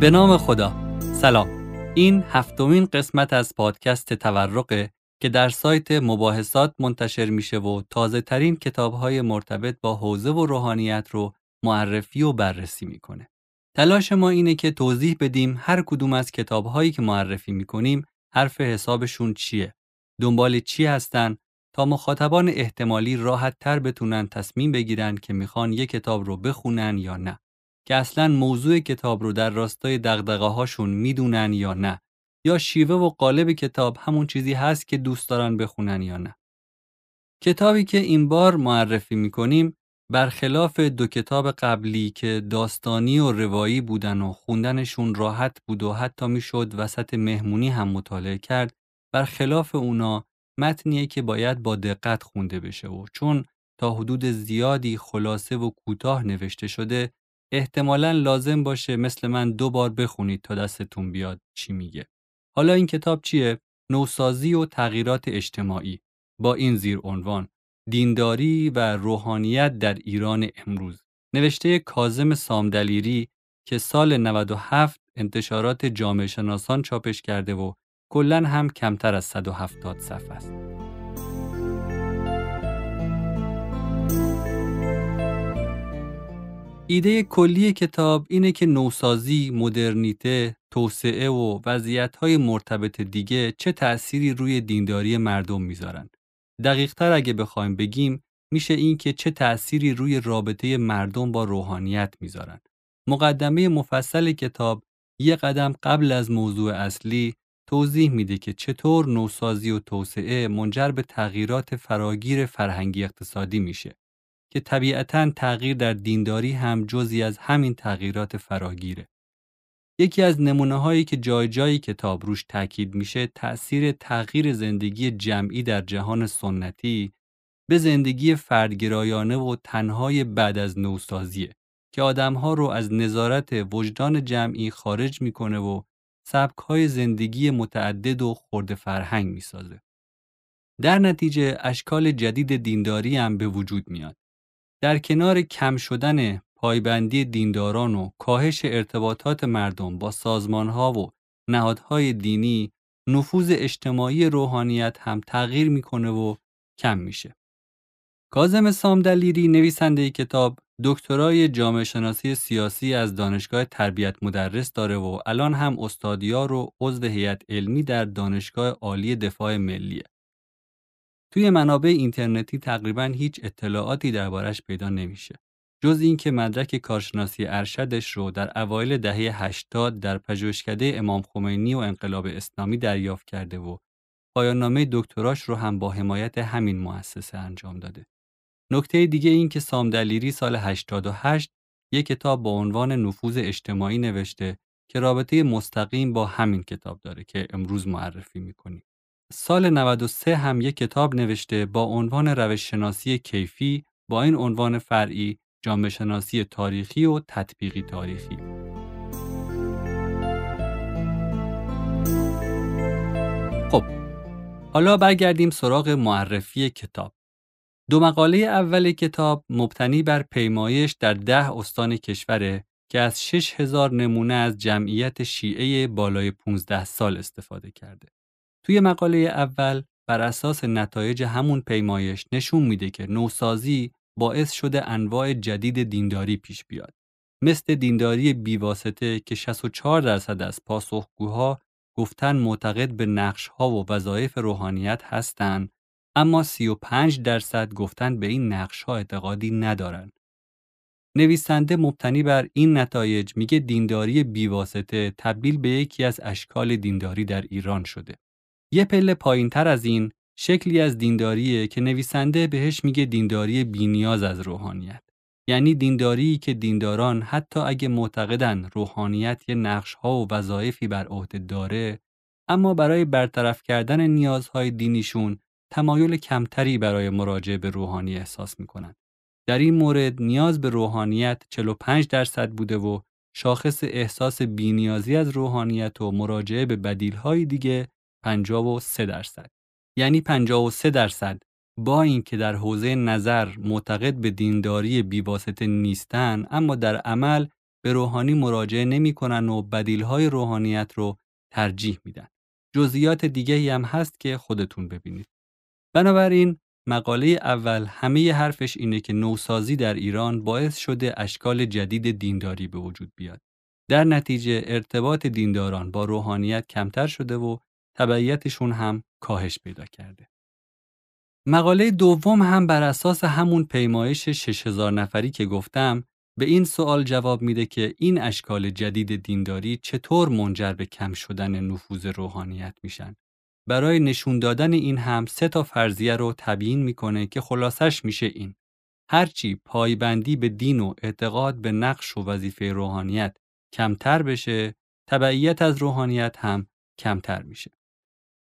به نام خدا. سلام. این هفتمین قسمت از پادکست تورقه که در سایت مباحثات منتشر میشه و تازه ترین کتاب های مرتبط با حوزه و روحانیت رو معرفی و بررسی می‌کنه. تلاش ما اینه که توضیح بدیم هر کدوم از کتاب هایی که معرفی می‌کنیم حرف حسابشون چیه دنبال چی هستن تا مخاطبان احتمالی راحت تر بتونن تصمیم بگیرن که می‌خوان یک کتاب رو بخونن یا نه. که اصلا موضوع کتاب رو در راستای دغدغه هاشون می‌دونن یا نه یا شیوه و قالب کتاب همون چیزی هست که دوست دارن بخونن یا نه. کتابی که این بار معرفی می‌کنیم برخلاف دو کتاب قبلی که داستانی و روایی بودن و خوندنشون راحت بود و حتی می‌شد وسط مهمونی هم مطالعه کرد برخلاف اونا متنیه که باید با دقت خونده بشه و چون تا حدود زیادی خلاصه و کوتاه نوشته شده احتمالا لازم باشه مثل من دو بار بخونید تا دستتون بیاد چی میگه. حالا این کتاب چیه؟ نوسازی و تغییرات اجتماعی با این زیر عنوان دینداری و روحانیت در ایران امروز نوشته کازم سامدلیری که سال 97 انتشارات جامعه شناسان چاپش کرده و کلا هم کمتر از 170 صفحه است. ایده کلی کتاب اینه که نوسازی، مدرنیته، توسعه و وضعیت‌های مرتبط دیگه چه تأثیری روی دینداری مردم می‌ذارن. دقیقتر اگه بخوایم بگیم میشه این که چه تأثیری روی رابطه مردم با روحانیت می‌ذارن. مقدمه مفصل کتاب یه قدم قبل از موضوع اصلی توضیح میده که چطور نوسازی و توسعه منجر به تغییرات فراگیر فرهنگی اقتصادی میشه که طبیعتا تغییر در دینداری هم جزی از همین تغییرات فراگیره. یکی از نمونه هایی که جای جایی کتاب روش تاکید میشه تأثیر تغییر زندگی جمعی در جهان سنتی به زندگی فردگرایانه و تنهای بعد از نوسازیه که آدمها رو از نظارت وجدان جمعی خارج می‌کنه و سبکهای زندگی متعدد و خورد فرهنگ می‌سازه. در نتیجه اشکال جدید دینداری هم به وجود میاد. در کنار کم شدن پایبندی دینداران و کاهش ارتباطات مردم با سازمانها و نهادهای دینی نفوذ اجتماعی روحانیت هم تغییر می‌کنه و کم میشه. کازم سامدلیری نویسنده کتاب دکترای جامعه شناسی سیاسی از دانشگاه تربیت مدرس داره و الان هم استادیار و عضو هیئت علمی در دانشگاه عالی دفاع ملیه. توی منابع اینترنتی تقریبا هیچ اطلاعاتی دربارش پیدا نمیشه. جز اینکه مدرک کارشناسی ارشدش رو در اوایل دهه 80 در پژوهشکده امام خمینی و انقلاب اسلامی دریافت کرده و پایان نامه دکتراش رو هم با حمایت همین مؤسسه انجام داده. نکته دیگه این که سامدلیری سال 88 یک کتاب با عنوان نفوذ اجتماعی نوشته که رابطه مستقیم با همین کتاب داره که امروز معرفی می‌کنیم. سال 93 هم یک کتاب نوشته با عنوان روش شناسی کیفی با این عنوان فرعی جامعه شناسی تاریخی و تطبیقی تاریخی. خب حالا برگردیم سراغ معرفی کتاب. دو مقاله اول کتاب مبتنی بر پیمایش در ده استان کشوره که از 6000 نمونه از جمعیت شیعه بالای 15 سال استفاده کرده. توی مقاله اول بر اساس نتایج همون پیمایش نشون میده که نوسازی باعث شده انواع جدید دینداری پیش بیاد. مثل دینداری بیواسطه که 64 درصد از پاسخگوها گفتن معتقد به نقشها و وظایف روحانیت هستند اما 35 درصد گفتن به این نقش ها اعتقادی ندارن. نویسنده مبتنی بر این نتایج میگه دینداری بیواسطه تبدیل به یکی از اشکال دینداری در ایران شده. یه پله پایین تر از این شکلی از دینداریه که نویسنده بهش میگه دینداری بینیاز از روحانیت. یعنی دینداری که دینداران حتی اگه معتقدن روحانیت یه نقش ها و وظایفی بر عهده داره اما برای برطرف کردن نیازهای دینیشون تمایل کمتری برای مراجعه به روحانی احساس می‌کنند. در این مورد نیاز به روحانیت 45 درصد بوده و شاخص احساس بینیازی از روحانیت و مراجعه به بدیلهای دیگه 53 درصد. یعنی 53 درصد با اینکه در حوزه نظر معتقد به دینداری بیواسطه نیستن اما در عمل به روحانی مراجعه نمی‌کنن و بدیلهای روحانیت رو ترجیح میدن. جزئیات دیگه هم هست که خودتون ببینید. بنابراین مقاله اول همه حرفش اینه که نوسازی در ایران باعث شده اشکال جدید دینداری به وجود بیاد. در نتیجه ارتباط دینداران با روحانیت کمتر شده و تبعیتشون هم کاهش پیدا کرده. مقاله دوم هم بر اساس همون پیمایش 6000 نفری که گفتم به این سوال جواب میده که این اشکال جدید دینداری چطور منجر به کم شدن نفوذ روحانیت میشن. برای نشون دادن این هم سه تا فرضیه رو تبیین می‌کنه که خلاصش میشه این. هرچی پایبندی به دین و اعتقاد به نقش و وظیفه روحانیت کمتر بشه، تبعیت از روحانیت هم کمتر میشه.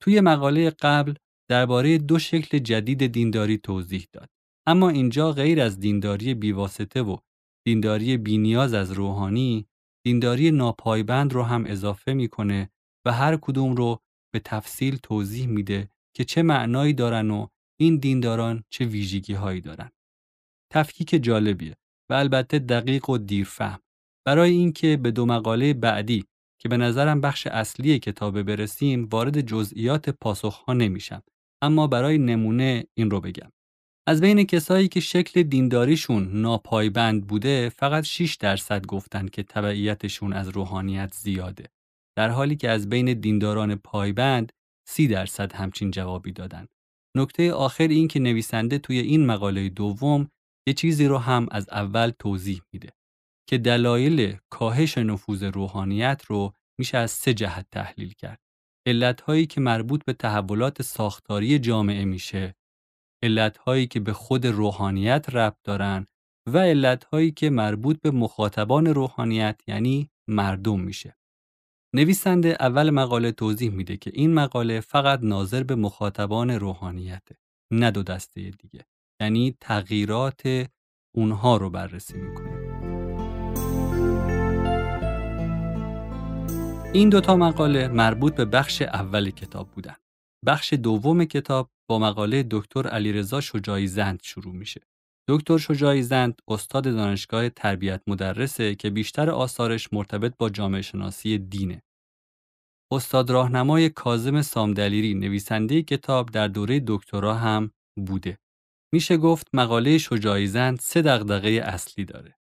توی مقاله قبل درباره دو شکل جدید دینداری توضیح داد. اما اینجا غیر از دینداری بیواسطه و دینداری بینیاز از روحانی، دینداری ناپایبند رو هم اضافه می‌کنه و هر کدوم رو به تفصیل توضیح میده که چه معنایی دارن و این دینداران چه ویژگی هایی دارن. تفکیک جالبیه و البته دقیق و دیرفهم برای اینکه به دو مقاله بعدی که به نظرم بخش اصلی کتاب برسیم وارد جزئیات پاسخها نمیشم. اما برای نمونه این رو بگم. از بین کسایی که شکل دینداریشون ناپایبند بوده فقط 6 درصد گفتن که تبعیتشون از روحانیت زیاده. در حالی که از بین دینداران پایبند 30 درصد همچین جوابی دادن. نکته آخر این که نویسنده توی این مقاله دوم یه چیزی رو هم از اول توضیح میده. که دلایل کاهش نفوذ روحانیت رو میشه از سه جهت تحلیل کرد. علتهایی که مربوط به تحولات ساختاری جامعه میشه، علتهایی که به خود روحانیت ربط دارن و علتهایی که مربوط به مخاطبان روحانیت یعنی مردم میشه. نویسنده اول مقاله توضیح میده که این مقاله فقط ناظر به مخاطبان روحانیته نه دو دسته دیگه یعنی تغییرات اونها رو بررسی می‌کنه این دوتا مقاله مربوط به بخش اول کتاب بودن. بخش دوم کتاب با مقاله دکتر علیرضا شجاعی زند شروع میشه. دکتر شجاعی زند استاد دانشگاه تربیت مدرسه که بیشتر آثارش مرتبط با جامعه شناسی دینه. استاد راهنمای کازم سامدلیری نویسنده کتاب در دوره دکترا هم بوده. میشه گفت مقاله شجاعی زند سه دغدغه اصلی داره.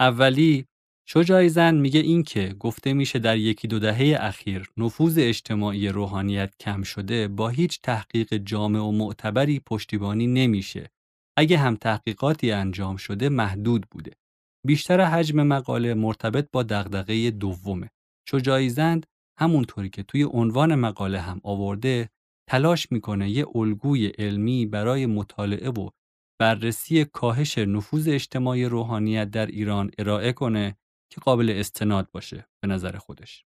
اولی شجاعی زن میگه این که گفته میشه در یکی دو دهه اخیر نفوذ اجتماعی روحانیت کم شده با هیچ تحقیق جامع و معتبری پشتیبانی نمیشه. اگه هم تحقیقاتی انجام شده محدود بوده. بیشتر حجم مقاله مرتبط با دغدغه دومه. شجاعی زند همونطوری که توی عنوان مقاله هم آورده تلاش می‌کنه یه الگوی علمی برای مطالعه و بررسی کاهش نفوذ اجتماعی روحانیت در ایران ارائه کنه که قابل استناد باشه به نظر خودش.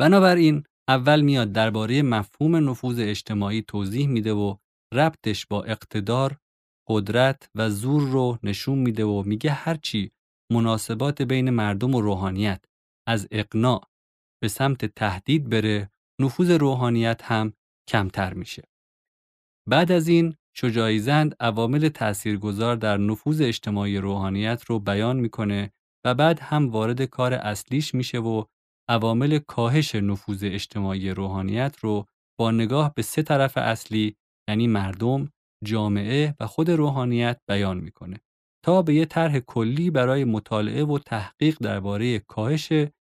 بنابراین اول میاد درباره مفهوم نفوذ اجتماعی توضیح میده و ربطش با اقتدار، قدرت و زور رو نشون میده و میگه هرچی مناسبات بین مردم و روحانیت از اقناع به سمت تهدید بره نفوذ روحانیت هم کمتر میشه. بعد از این شجاعی زند عوامل تاثیرگذار در نفوذ اجتماعی روحانیت رو بیان می‌کنه و بعد هم وارد کار اصلیش میشه و عوامل کاهش نفوذ اجتماعی روحانیت رو با نگاه به سه طرف اصلی یعنی مردم، جامعه و خود روحانیت بیان می‌کنه تا به یه طرح کلی برای مطالعه و تحقیق درباره کاهش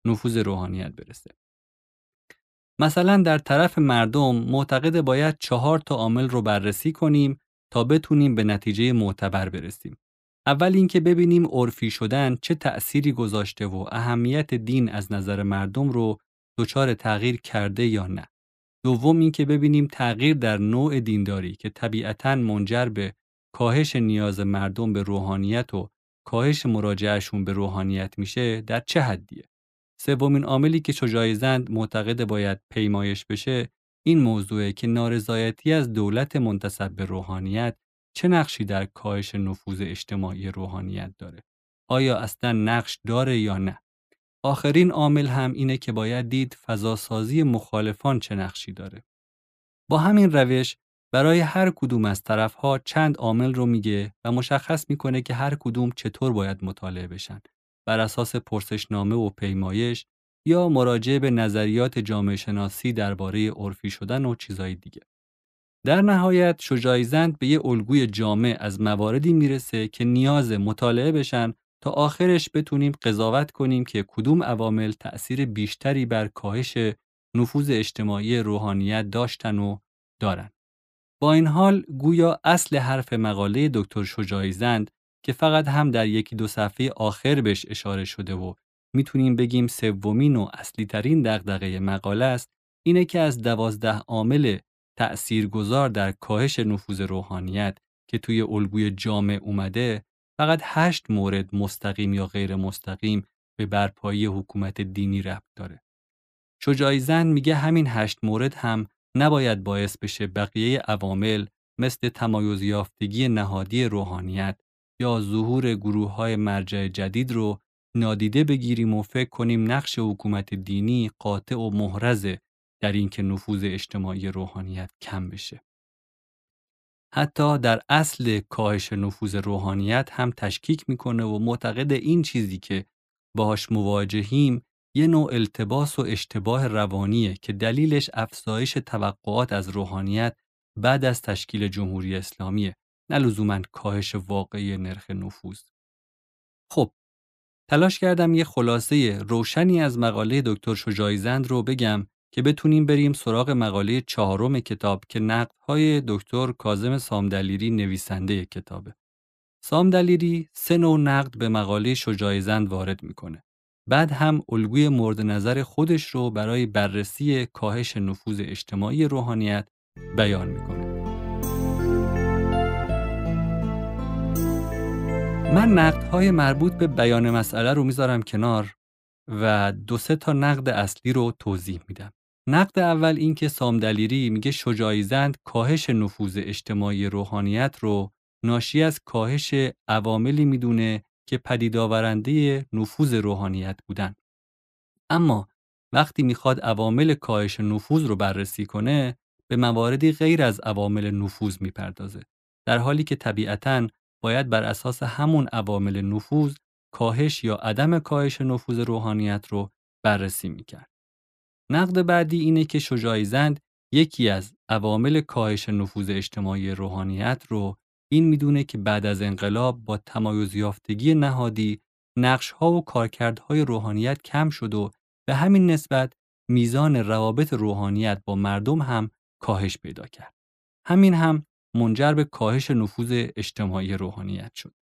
نفوذ روحانیت برسه. مثلا در طرف مردم معتقد باید چهار تا عامل رو بررسی کنیم تا بتونیم به نتیجه معتبر برسیم. اول اینکه ببینیم عرفی شدن چه تأثیری گذاشته و اهمیت دین از نظر مردم رو دچار تغییر کرده یا نه. دوم اینکه ببینیم تغییر در نوع دینداری که طبیعتا منجر به کاهش نیاز مردم به روحانیت و کاهش مراجعهشون به روحانیت میشه در چه حدیه. سومین عاملی که شجاعی زند معتقد باید پیمایش بشه این موضوعه که نارضایتی از دولت منتصب به روحانیت چه نقشی در کاهش نفوذ اجتماعی روحانیت داره؟ آیا اصلا نقش داره یا نه؟ آخرین عامل هم اینه که باید دید فضاسازی مخالفان چه نقشی داره. با همین روش برای هر کدوم از طرفها چند عامل رو میگه و مشخص می‌کنه که هر کدوم چطور باید مطالعه بشن بر اساس پرسشنامه و پیمایش یا مراجعه به نظریات جامعه شناسی درباره عرفی شدن و چیزهای دیگه. در نهایت شجایزند به یه الگوی جامع از مواردی می‌رسه که نیاز مطالعه بشن تا آخرش بتونیم قضاوت کنیم که کدوم عوامل تأثیر بیشتری بر کاهش نفوذ اجتماعی روحانیت داشتن و دارن. با این حال گویا اصل حرف مقاله دکتر شجایزند که فقط هم در یکی دو صفحه آخر بهش اشاره شده و می‌تونیم بگیم سومین و اصلی ترین دغدغه مقاله است اینه که از دوازده عامل تأثیرگذار در کاهش نفوذ روحانیت که توی الگوی جامع اومده فقط هشت مورد مستقیم یا غیر مستقیم به برپایی حکومت دینی ربط داره. شجاعی زن میگه همین هشت مورد هم نباید باعث بشه بقیه عوامل مثل تمایز یافتگی نهادی روحانیت یا ظهور گروه های مرجع جدید رو نادیده بگیریم و فکر کنیم نقش حکومت دینی قاطع و محرزه در اینکه نفوذ اجتماعی روحانیت کم بشه. حتی در اصل کاهش نفوذ روحانیت هم تشکیک می‌کنه و معتقد این چیزی که باهاش مواجهیم یه نوع التباس و اشتباه روانیه که دلیلش افزایش توقعات از روحانیت بعد از تشکیل جمهوری اسلامیه نه لزوما کاهش واقعی نرخ نفوذ. خب تلاش کردم یه خلاصه روشنی از مقاله دکتر شجایزند رو بگم که بتونیم بریم سراغ مقاله چهارم کتاب که نقدهای دکتر کازم سامدلیری نویسنده کتابه. سامدلیری سه نوع نقد به مقاله شجایزند وارد می‌کنه. بعد هم الگوی مورد نظر خودش رو برای بررسی کاهش نفوذ اجتماعی روحانیت بیان می‌کنه. من نقدهای مربوط به بیان مسئله رو می‌ذارم کنار و دو سه تا نقد اصلی رو توضیح میدم. نقد اول این که سامدلیری میگه شجایزند کاهش نفوذ اجتماعی روحانیت رو ناشی از کاهش عواملی می‌دونه که پدید آورنده نفوذ روحانیت بودن. اما وقتی می‌خواد عوامل کاهش نفوذ رو بررسی کنه به مواردی غیر از عوامل نفوذ می‌پردازه در حالی که طبیعتاً باید بر اساس همون عوامل نفوذ کاهش یا عدم کاهش نفوذ روحانیت رو بررسی می‌کرد. نقد بعدی اینه که شجاعی یکی از عوامل کاهش نفوذ اجتماعی روحانیت رو این می‌دونه که بعد از انقلاب با تمایز یافتگی نهادی نقشها و کارکردهای روحانیت کم شد و به همین نسبت میزان روابط روحانیت با مردم هم کاهش پیدا کرد. همین هم منجر به کاهش نفوذ اجتماعی روحانیت شد.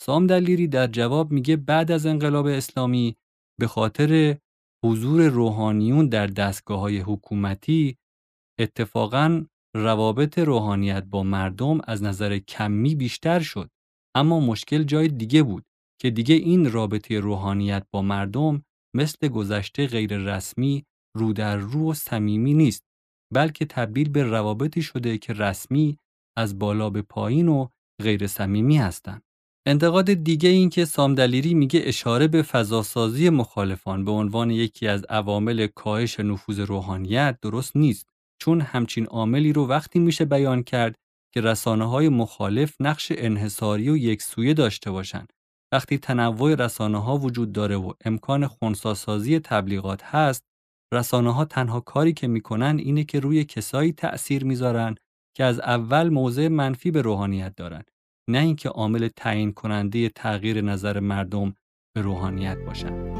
سام دلیری در جواب میگه بعد از انقلاب اسلامی به خاطر حضور روحانیون در دستگاه های حکومتی اتفاقا روابط روحانیت با مردم از نظر کمی بیشتر شد اما مشکل جای دیگه بود که دیگه این رابطه روحانیت با مردم مثل گذشته غیر رسمی رو در رو و صمیمی نیست بلکه تبدیل به روابطی شده که رسمی از بالا به پایین و غیر صمیمی هستند. انتقاد دیگه این که سامدلیری میگه اشاره به فضاسازی مخالفان به عنوان یکی از عوامل کاهش نفوذ روحانیت درست نیست. چون همچین عاملی رو وقتی میشه بیان کرد که رسانه های مخالف نقش انحصاری و یکسویه داشته باشند وقتی تنوع رسانه ها وجود داره و امکان خونساسازی تبلیغات هست رسانه ها تنها کاری که می‌کنن اینه که روی کسایی تأثیر می‌ذارن که از اول موضع منفی به روحانیت دارن. نه اینکه عامل تعیین کننده تغییر نظر مردم به روحانیت باشند.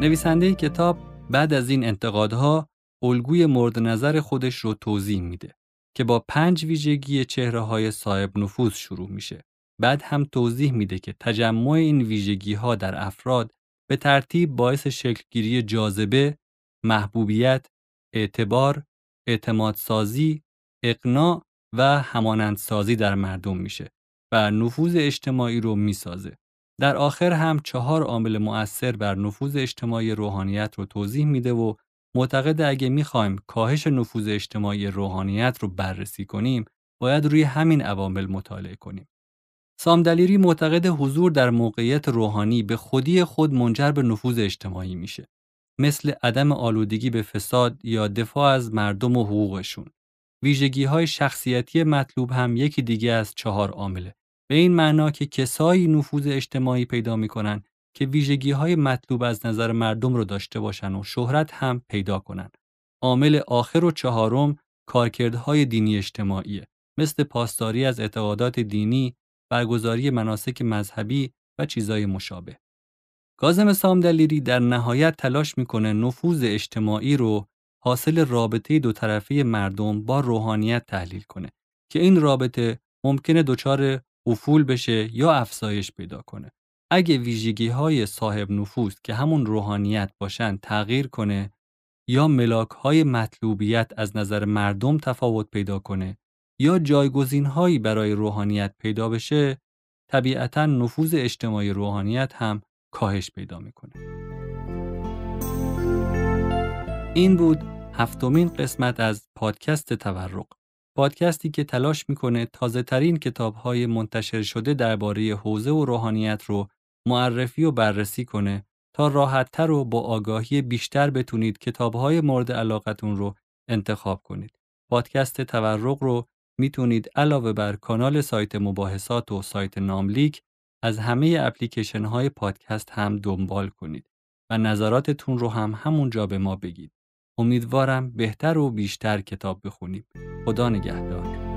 نویسنده کتاب بعد از این انتقادها الگوی مورد نظر خودش رو توضیح میده که با پنج ویژگی چهره های صاحب نفوذ شروع میشه. بعد هم توضیح میده که تجمع این ویژگی ها در افراد به ترتیب باعث شکلگیری جاذبه، محبوبیت، اعتبار، اعتمادسازی، اقناع و همانندسازی در مردم میشه و نفوذ اجتماعی رو می‌سازه. در آخر هم چهار عامل مؤثر بر نفوذ اجتماعی روحانیت رو توضیح میده و معتقد اگه می‌خوایم کاهش نفوذ اجتماعی روحانیت رو بررسی کنیم باید روی همین عوامل مطالعه کنیم. سامدلیری معتقد حضور در موقعیت روحانی به خودی خود منجر به نفوذ اجتماعی میشه. مثل عدم آلودگی به فساد یا دفاع از مردم و حقوقشون. ویژگی های شخصیتی مطلوب هم یکی دیگه از چهار عامله. به این معنا که کسایی نفوذ اجتماعی پیدا می‌کنن که ویژگی های مطلوب از نظر مردم رو داشته باشن و شهرت هم پیدا کنن. عامل آخر و چهارم کارکردهای دینی اجتماعیه مثل پاسداری از اعتقادات دینی، برگزاری مناسک مذهبی و چیزای مشابه. کاظم سامدلیری در نهایت تلاش می‌کنه نفوذ اجتماعی رو حاصل رابطه دو طرفه مردم با روحانیت تحلیل کنه که این رابطه ممکنه دچار افول بشه یا افزایش پیدا کنه. اگه ویژگی های صاحب نفوذ که همون روحانیت باشن تغییر کنه یا ملاک های مطلوبیت از نظر مردم تفاوت پیدا کنه یا جایگزین هایی برای روحانیت پیدا بشه طبیعتا نفوذ اجتماعی روحانیت هم کاهش پیدا می‌کنه. این بود هفتمین قسمت از پادکست تورق. پادکستی که تلاش می‌کنه تازه ترین کتاب های منتشر شده درباره حوزه و روحانیت رو معرفی و بررسی کنه تا راحتتر و با آگاهی بیشتر بتونید کتاب های مورد علاقتون رو انتخاب کنید. پادکست تورق رو می‌تونید علاوه بر کانال سایت مباحثات و سایت ناملیک از همه اپلیکیشن های پادکست هم دنبال کنید و نظراتتون رو هم همونجا به ما بگید. امیدوارم بهتر و بیشتر کتاب بخونید. خدا نگهدار.